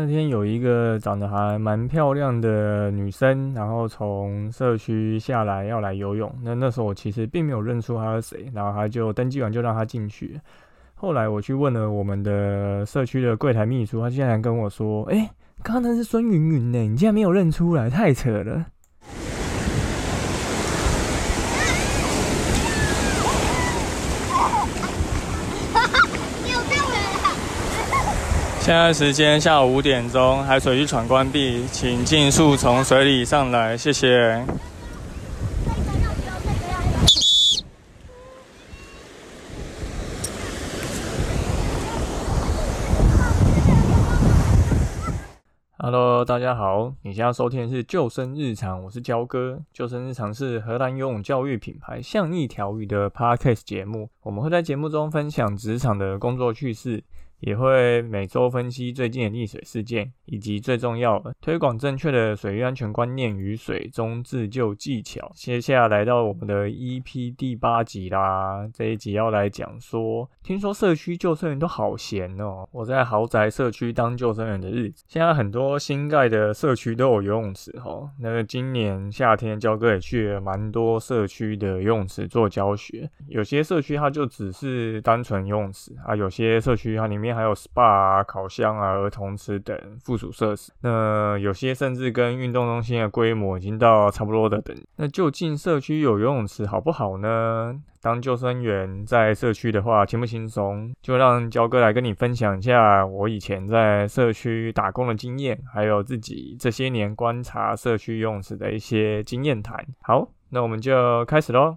那天有一个长得还蛮漂亮的女生，然后从社区下来要来游泳。那那时候我其实并没有认出她是谁，然后她就登记完就让她进去。后来我去问了我们的社区的柜台秘书，她竟然跟我说：“哎，刚刚那是孙云云呢，你竟然没有认出来，太扯了。”现在时间下午五点钟，海水浴场关闭，请尽速从水里上来，谢谢。Hello，大家好，你现在收听的是救生日常，我是焦哥。救生日常是荷兰游泳教育品牌向一条鱼的 Podcast 节目，我们会在节目中分享职场的工作趣事。也会每周分析最近的溺水事件，以及最重要的推广正确的水域安全观念与水中自救技巧。接下来到我们的 EP 第八集啦，这一集要来讲说，听说社区救生员都好闲哦。我在豪宅社区当救生员的日子，现在很多新盖的社区都有游泳池哈。那个今年夏天，焦哥也去了蛮多社区的游泳池做教学。有些社区它就只是单纯游泳池啊，有些社区它里面。还有 SPA 啊、烤箱啊、儿童池等附属设施。那有些甚至跟运动中心的规模已经到差不多的等。那就近社区有游泳池好不好呢？当救生员在社区的话，轻不轻松？就让焦哥来跟你分享一下我以前在社区打工的经验，还有自己这些年观察社区游泳池的一些经验谈。好，那我们就开始喽。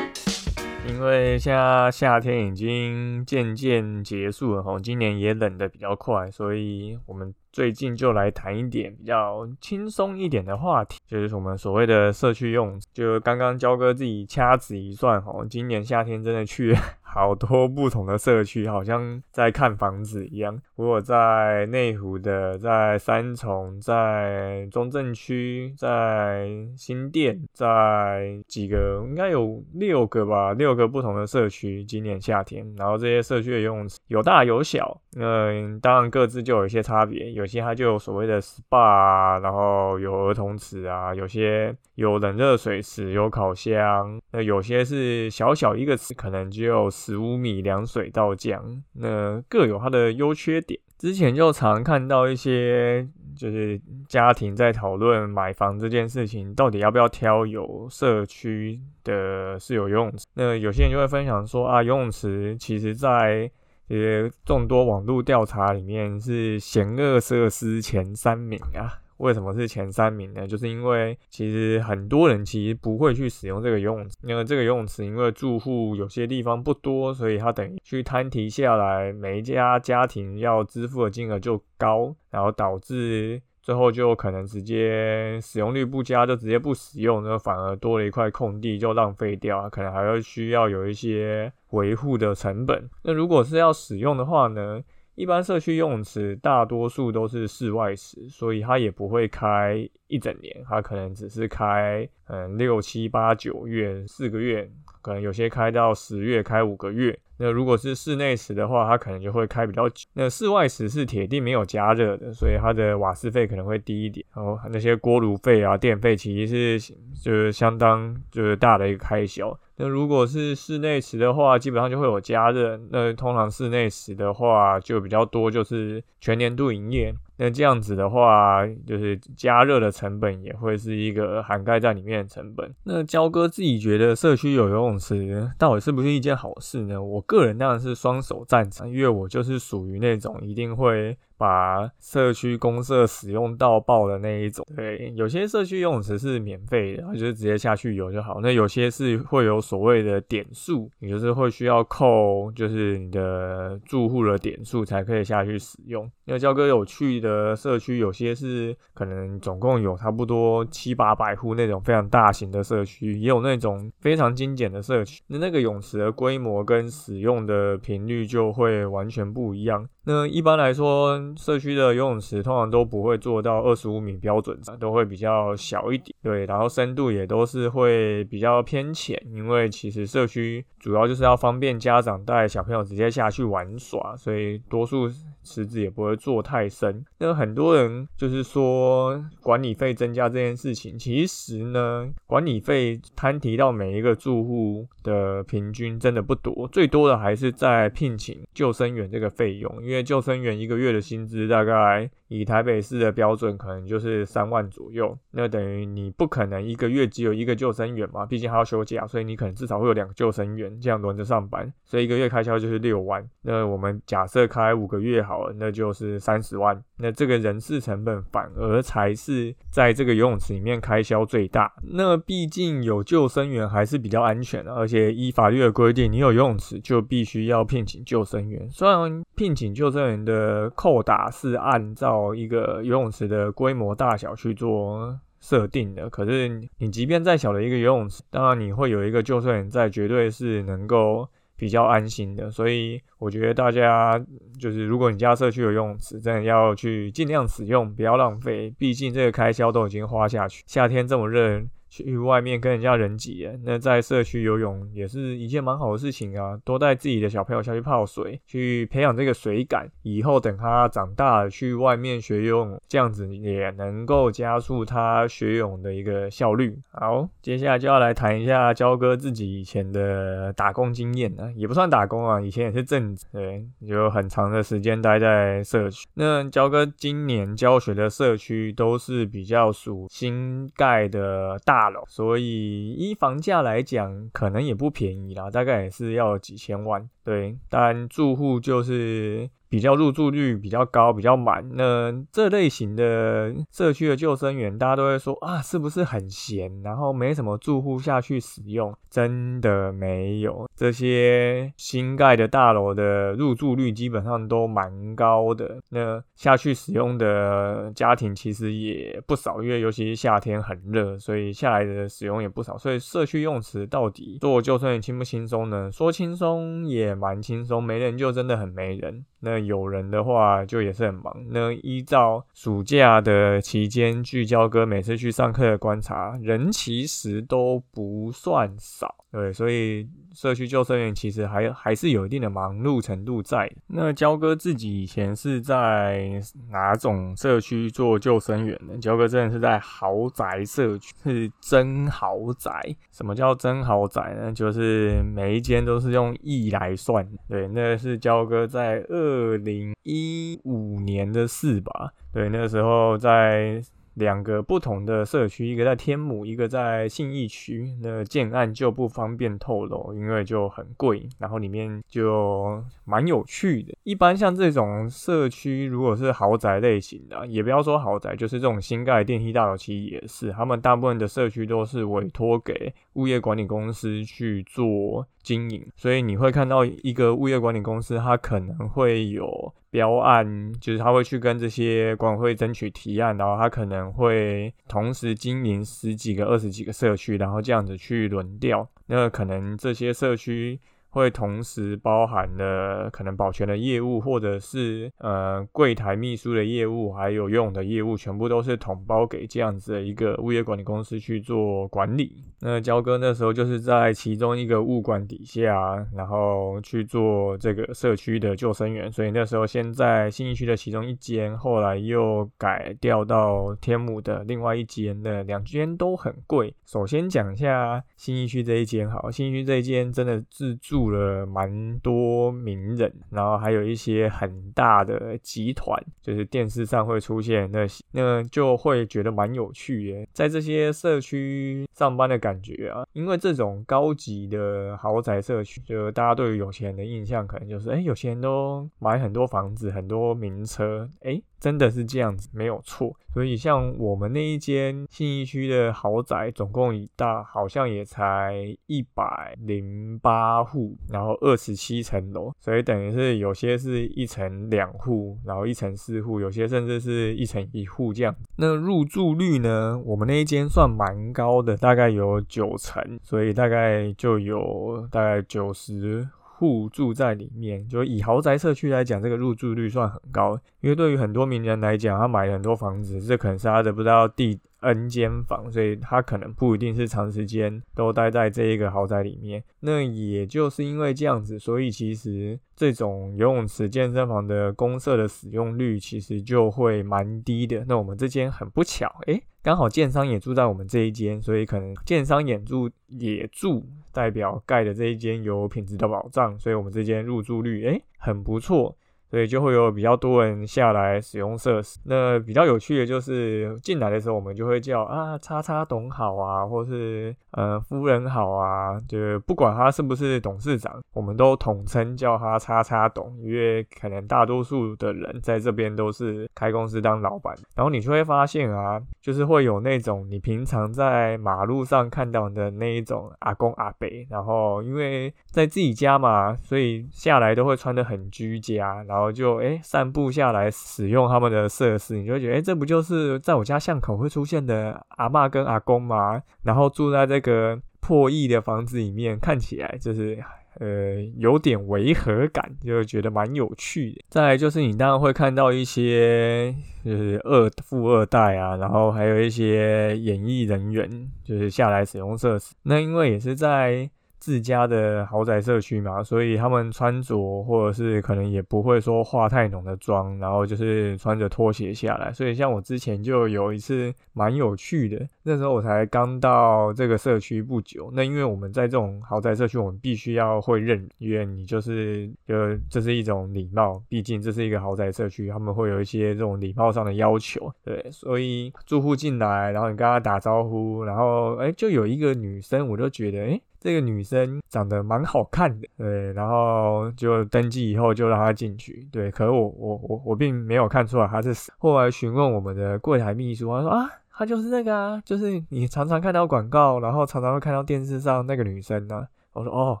为现在夏天已经渐渐结束了哈，今年也冷的比较快，所以我们最近就来谈一点比较轻松一点的话题，就是我们所谓的社区用。就刚刚焦哥自己掐指一算哦，今年夏天真的去。好多不同的社区，好像在看房子一样。如果在内湖的，在三重，在中正区，在新店，在几个应该有六个吧，六个不同的社区。今年夏天，然后这些社区的游泳池有大有小，嗯，当然各自就有一些差别。有有些它就有所谓的 SPA，然后有儿童池啊，有些有冷热水池，有烤箱。那有些是小小一个池，可能只有。十五米凉水到江，那各有它的优缺点。之前就常看到一些，就是家庭在讨论买房这件事情，到底要不要挑有社区的是有游泳池。那有些人就会分享说啊，游泳池其实在也众多网络调查里面是险恶设施前三名啊。为什么是前三名呢？就是因为其实很多人其实不会去使用这个游泳池，因为这个游泳池因为住户有些地方不多，所以它等于去摊提下来，每一家家庭要支付的金额就高，然后导致最后就可能直接使用率不佳，就直接不使用，那反而多了一块空地就浪费掉，可能还要需要有一些维护的成本。那如果是要使用的话呢？一般社区用池大多数都是室外池，所以它也不会开一整年，它可能只是开嗯六七八九月四个月，可能有些开到十月开五个月。那如果是室内池的话，它可能就会开比较久。那室外池是铁定没有加热的，所以它的瓦斯费可能会低一点。然后那些锅炉费啊、电费其实是就是相当就是大的一个开销。那如果是室内池的话，基本上就会有加热。那通常室内池的话就比较多，就是全年度营业。那这样子的话，就是加热的成本也会是一个涵盖在里面的成本。那焦哥自己觉得社区有游泳池到底是不是一件好事呢？我个人当然是双手赞成，因为我就是属于那种一定会。把社区公社使用到爆的那一种，对，有些社区游泳池是免费的，就是直接下去游就好。那有些是会有所谓的点数，也就是会需要扣，就是你的住户的点数才可以下去使用。那焦哥有去的社区，有些是可能总共有差不多七八百户那种非常大型的社区，也有那种非常精简的社区。那那个泳池的规模跟使用的频率就会完全不一样。那一般来说，社区的游泳池通常都不会做到二十五米标准，都会比较小一点。对，然后深度也都是会比较偏浅，因为其实社区主要就是要方便家长带小朋友直接下去玩耍，所以多数池子也不会做太深。那很多人就是说管理费增加这件事情，其实呢，管理费摊提到每一个住户的平均真的不多，最多的还是在聘请救生员这个费用，因为救生员一个月的薪资大概。以台北市的标准，可能就是三万左右。那等于你不可能一个月只有一个救生员嘛，毕竟还要休假，所以你可能至少会有两个救生员这样轮着上班，所以一个月开销就是六万。那我们假设开五个月好了，那就是三十万。那这个人事成本反而才是在这个游泳池里面开销最大。那毕竟有救生员还是比较安全的，而且依法律的规定，你有游泳池就必须要聘请救生员。虽然聘请救生员的扣打是按照一个游泳池的规模大小去做设定的，可是你即便再小的一个游泳池，当然你会有一个救生员在，绝对是能够比较安心的。所以我觉得大家就是，如果你家社区有游泳池，真的要去尽量使用，不要浪费，毕竟这个开销都已经花下去。夏天这么热。去外面跟人家人挤，那在社区游泳也是一件蛮好的事情啊。多带自己的小朋友下去泡水，去培养这个水感，以后等他长大了去外面学游泳，这样子也能够加速他学泳的一个效率。好，接下来就要来谈一下焦哥自己以前的打工经验呢，也不算打工啊，以前也是正职，对，有很长的时间待在社区。那焦哥今年教学的社区都是比较属新盖的大。大楼，所以依房价来讲，可能也不便宜啦，大概也是要几千万。对，但住户就是。比较入住率比较高，比较满。那这类型的社区的救生员，大家都会说啊，是不是很闲？然后没什么住户下去使用，真的没有。这些新盖的大楼的入住率基本上都蛮高的。那下去使用的家庭其实也不少，因为尤其是夏天很热，所以下来的使用也不少。所以社区用词到底做救生员轻不轻松呢？说轻松也蛮轻松，没人就真的很没人。那有人的话就也是很忙。那依照暑假的期间，聚焦哥每次去上课的观察，人其实都不算少。对，所以社区救生员其实还还是有一定的忙碌程度在。那焦哥自己以前是在哪种社区做救生员呢？焦哥真的是在豪宅社区，是真豪宅。什么叫真豪宅呢？就是每一间都是用亿来算。对，那是焦哥在二。零一五年的事吧，对，那时候在。两个不同的社区，一个在天母，一个在信义区。那建案就不方便透露，因为就很贵，然后里面就蛮有趣的。一般像这种社区，如果是豪宅类型的，也不要说豪宅，就是这种新盖电梯大楼，其实也是，他们大部分的社区都是委托给物业管理公司去做经营，所以你会看到一个物业管理公司，它可能会有。标案就是他会去跟这些管委会争取提案，然后他可能会同时经营十几个、二十几个社区，然后这样子去轮调。那可能这些社区。会同时包含了可能保全的业务，或者是呃柜台秘书的业务，还有游泳的业务，全部都是统包给这样子的一个物业管理公司去做管理。那焦哥那时候就是在其中一个物管底下，然后去做这个社区的救生员。所以那时候先在新义区的其中一间，后来又改调到天母的另外一间。的两间都很贵。首先讲一下新义区这一间，好，新义区这一间真的自助。了蛮多名人，然后还有一些很大的集团，就是电视上会出现那些，那就会觉得蛮有趣耶。在这些社区上班的感觉啊，因为这种高级的豪宅社区，就大家对于有钱人的印象可能就是，哎，有钱人都买很多房子，很多名车，哎。真的是这样子，没有错。所以像我们那一间信义区的豪宅，总共一大好像也才一百零八户，然后二十七层楼，所以等于是有些是一层两户，然后一层四户，有些甚至是一层一户这样。那入住率呢？我们那一间算蛮高的，大概有九成，所以大概就有大概九十。户住在里面。就以豪宅社区来讲，这个入住率算很高，因为对于很多名人来讲，他买了很多房子，这可能是他的不知道第 N 间房，所以他可能不一定是长时间都待在这一个豪宅里面。那也就是因为这样子，所以其实这种游泳池、健身房的公社的使用率其实就会蛮低的。那我们这间很不巧，诶，刚好建商也住在我们这一间，所以可能建商也住也住，代表盖的这一间有品质的保障，所以我们这间入住率诶很不错。所以就会有比较多人下来使用设施。那比较有趣的就是进来的时候，我们就会叫啊，叉叉董好啊，或是呃夫人好啊，就不管他是不是董事长，我们都统称叫他叉叉董，因为可能大多数的人在这边都是开公司当老板。然后你就会发现啊，就是会有那种你平常在马路上看到的那一种阿公阿伯，然后因为在自己家嘛，所以下来都会穿得很居家，然后。就哎散步下来使用他们的设施，你就觉得哎这不就是在我家巷口会出现的阿妈跟阿公吗？然后住在这个破亿的房子里面，看起来就是呃有点违和感，就觉得蛮有趣的。再来就是你当然会看到一些就是二富二代啊，然后还有一些演艺人员就是下来使用设施，那因为也是在。自家的豪宅社区嘛，所以他们穿着或者是可能也不会说化太浓的妆，然后就是穿着拖鞋下来。所以像我之前就有一次蛮有趣的，那时候我才刚到这个社区不久。那因为我们在这种豪宅社区，我们必须要会认，因为你就是就这是一种礼貌，毕竟这是一个豪宅社区，他们会有一些这种礼貌上的要求。对，所以住户进来，然后你跟他打招呼，然后哎，就有一个女生，我就觉得哎。这个女生长得蛮好看的，对，然后就登记以后就让她进去，对，可是我我我我并没有看出来她是。后来询问我们的柜台秘书，他说啊，她就是那个啊，就是你常常看到广告，然后常常会看到电视上那个女生呢。我说哦，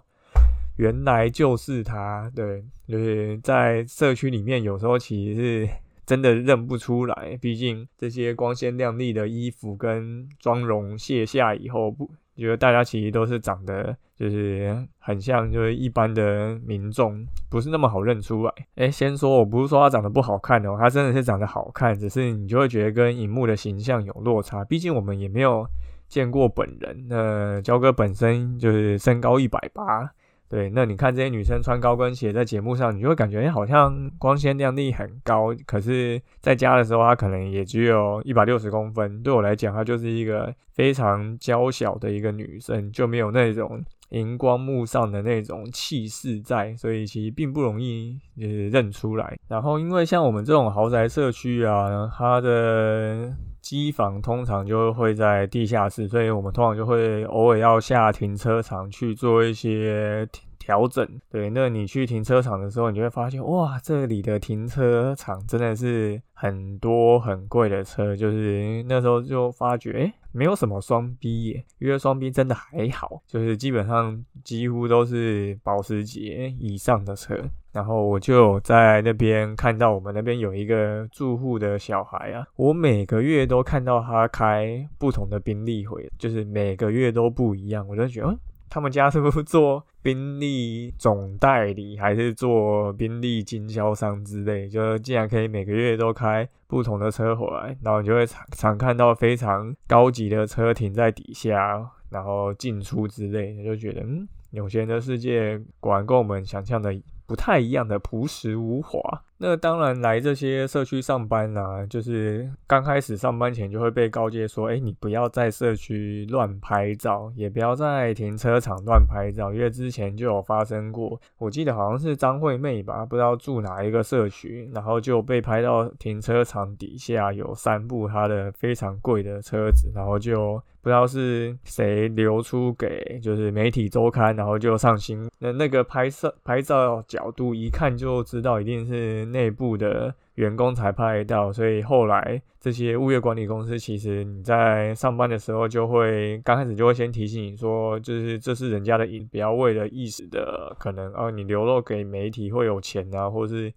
原来就是她，对，就是在社区里面有时候其实是真的认不出来，毕竟这些光鲜亮丽的衣服跟妆容卸下以后不。觉得大家其实都是长得就是很像，就是一般的民众，不是那么好认出来。哎，先说我不是说他长得不好看哦，他真的是长得好看，只是你就会觉得跟荧幕的形象有落差。毕竟我们也没有见过本人。那焦哥本身就是身高一百八。对，那你看这些女生穿高跟鞋在节目上，你就会感觉哎，好像光鲜亮丽很高，可是在家的时候，她可能也只有一百六十公分。对我来讲，她就是一个非常娇小的一个女生，就没有那种荧光幕上的那种气势在，所以其实并不容易呃认出来。然后，因为像我们这种豪宅社区啊，它的机房通常就会在地下室，所以我们通常就会偶尔要下停车场去做一些调整。对，那你去停车场的时候，你就会发现，哇，这里的停车场真的是很多很贵的车。就是那时候就发觉，哎，没有什么双 B 耶，因为双 B 真的还好，就是基本上几乎都是保时捷以上的车。然后我就在那边看到我们那边有一个住户的小孩啊，我每个月都看到他开不同的宾利回，就是每个月都不一样，我就觉得，嗯，他们家是不是做宾利总代理，还是做宾利经销商之类？就竟然可以每个月都开不同的车回来，然后你就会常常看到非常高级的车停在底下，然后进出之类，你就觉得，嗯，有钱人的世界果然跟我们想象的。不太一样的朴实无华。那当然来这些社区上班呢，就是刚开始上班前就会被告诫说，哎，你不要在社区乱拍照，也不要在停车场乱拍照，因为之前就有发生过。我记得好像是张惠妹吧，不知道住哪一个社区，然后就被拍到停车场底下有三部她的非常贵的车子，然后就。不知道是谁流出给就是媒体周刊，然后就上新那那个拍摄拍照角度一看就知道一定是内部的员工才拍到，所以后来这些物业管理公司其实你在上班的时候就会刚开始就会先提醒你说，就是这是人家的隐，不要为了一时的可能哦你流露给媒体会有钱啊，或是。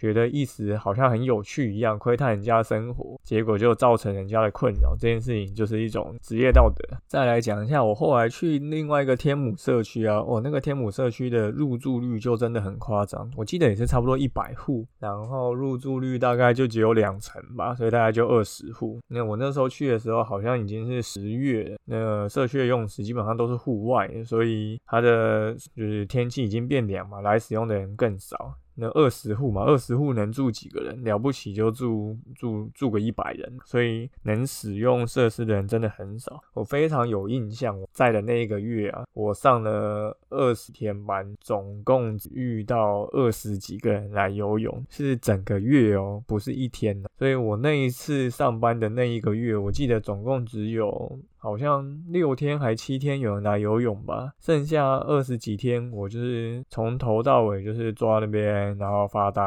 觉得一时好像很有趣一样，窥探人家生活，结果就造成人家的困扰。这件事情就是一种职业道德。再来讲一下，我后来去另外一个天母社区啊，哦，那个天母社区的入住率就真的很夸张，我记得也是差不多一百户，然后入住率大概就只有两成吧，所以大概就二十户。那我那时候去的时候，好像已经是十月，那社区的用池基本上都是户外，所以它的就是天气已经变凉嘛，来使用的人更少。那二十户嘛，二十户能住几个人？了不起就住住住个一百人，所以能使用设施的人真的很少。我非常有印象，在的那一个月啊，我上了二十天班，总共遇到二十几个人来游泳，是整个月哦，不是一天的。所以我那一次上班的那一个月，我记得总共只有。好像六天还七天有人来游泳吧，剩下二十几天我就是从头到尾就是坐在那边，然后发呆，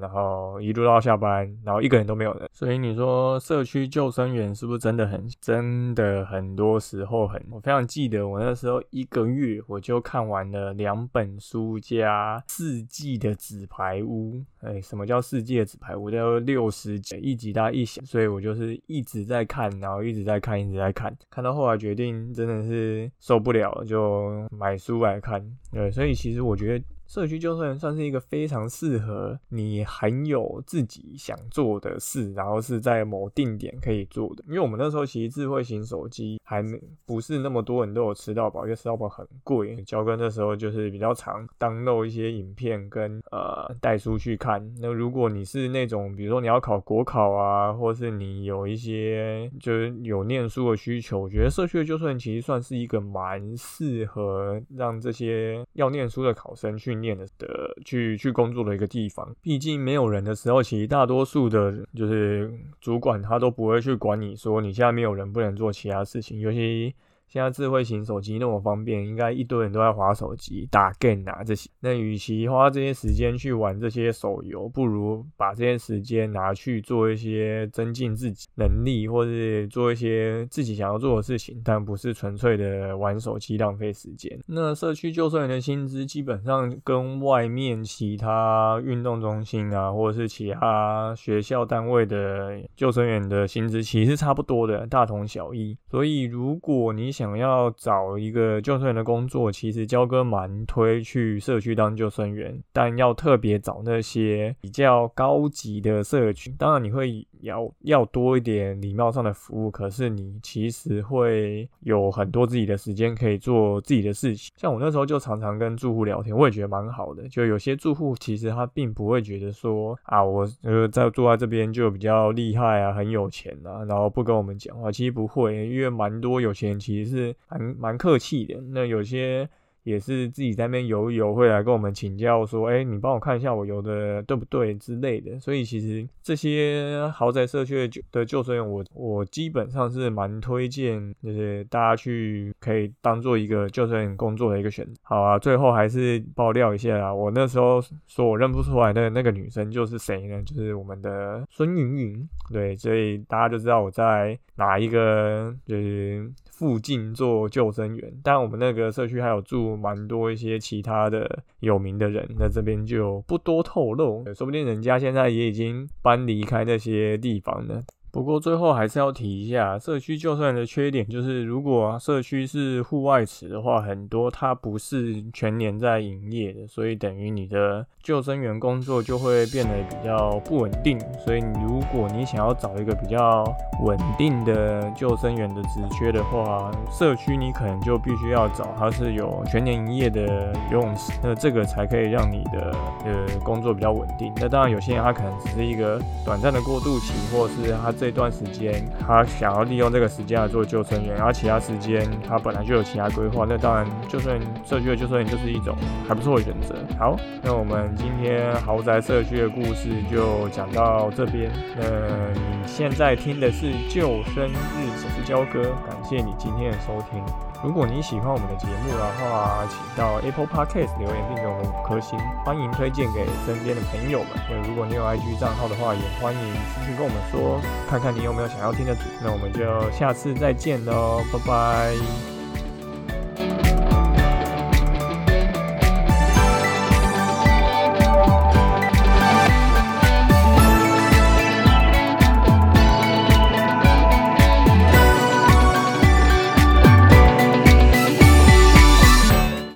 然后一路到下班，然后一个人都没有人。所以你说社区救生员是不是真的很真的很多时候很？我非常记得我那时候一个月我就看完了两本书加四季的纸牌屋。哎，什么叫四季的纸牌？我都六十集，一集大概一小，所以我就是一直在看，然后一直在看，一直在看，看到后来决定真的是受不了，就买书来看。对，所以其实我觉得。社区就算算是一个非常适合你很有自己想做的事，然后是在某定点可以做的。因为我们那时候其实智慧型手机还没不是那么多人都有吃到饱，因为吃到饱很贵。教哥那时候就是比较常当漏一些影片跟呃带书去看。那如果你是那种比如说你要考国考啊，或是你有一些就是有念书的需求，我觉得社区的救生员其实算是一个蛮适合让这些要念书的考生去。念的的去去工作的一个地方，毕竟没有人的时候，其实大多数的，就是主管他都不会去管你说你现在没有人不能做其他事情，尤其。现在智慧型手机那么方便，应该一堆人都在划手机、打 game 啊这些。那与其花这些时间去玩这些手游，不如把这些时间拿去做一些增进自己能力，或是做一些自己想要做的事情，但不是纯粹的玩手机浪费时间。那社区救生员的薪资基本上跟外面其他运动中心啊，或者是其他学校单位的救生员的薪资其实差不多的，大同小异。所以如果你想想要找一个救生员的工作，其实焦哥蛮推去社区当救生员，但要特别找那些比较高级的社区。当然你会要要多一点礼貌上的服务，可是你其实会有很多自己的时间可以做自己的事情。像我那时候就常常跟住户聊天，我也觉得蛮好的。就有些住户其实他并不会觉得说啊，我呃在住在这边就比较厉害啊，很有钱啊，然后不跟我们讲话。其实不会，因为蛮多有钱人其实是。蛮蛮客气的，那有些。也是自己在那边游一游，会来跟我们请教说：“哎，你帮我看一下我游的对不对之类的。”所以其实这些豪宅社区的救的救生员，我我基本上是蛮推荐，就是大家去可以当做一个救生员工作的一个选择。好啊，最后还是爆料一下啊，我那时候说我认不出来的那个女生就是谁呢？就是我们的孙云云。对，所以大家就知道我在哪一个就是附近做救生员。但我们那个社区还有住。蛮多一些其他的有名的人，那这边就不多透露，说不定人家现在也已经搬离开那些地方了。不过最后还是要提一下，社区救生员的缺点就是，如果社区是户外池的话，很多它不是全年在营业的，所以等于你的救生员工作就会变得比较不稳定。所以如果你想要找一个比较稳定的救生员的职缺的话，社区你可能就必须要找它是有全年营业的游泳池，那这个才可以让你的呃工作比较稳定。那当然有些人他可能只是一个短暂的过渡期，或者是他。这这段时间，他想要利用这个时间来做救生员，然后其他时间他本来就有其他规划，那当然救生社区的救生员就是一种还不错的选择。好，那我们今天豪宅社区的故事就讲到这边。那你现在听的是救生日子是焦哥，感谢你今天的收听。如果你喜欢我们的节目的话，请到 Apple Podcast 留言并给我们五颗星，欢迎推荐给身边的朋友们。那如果你有 IG 账号的话，也欢迎私信跟我们说，看看你有没有想要听的。那我们就下次再见喽，拜拜。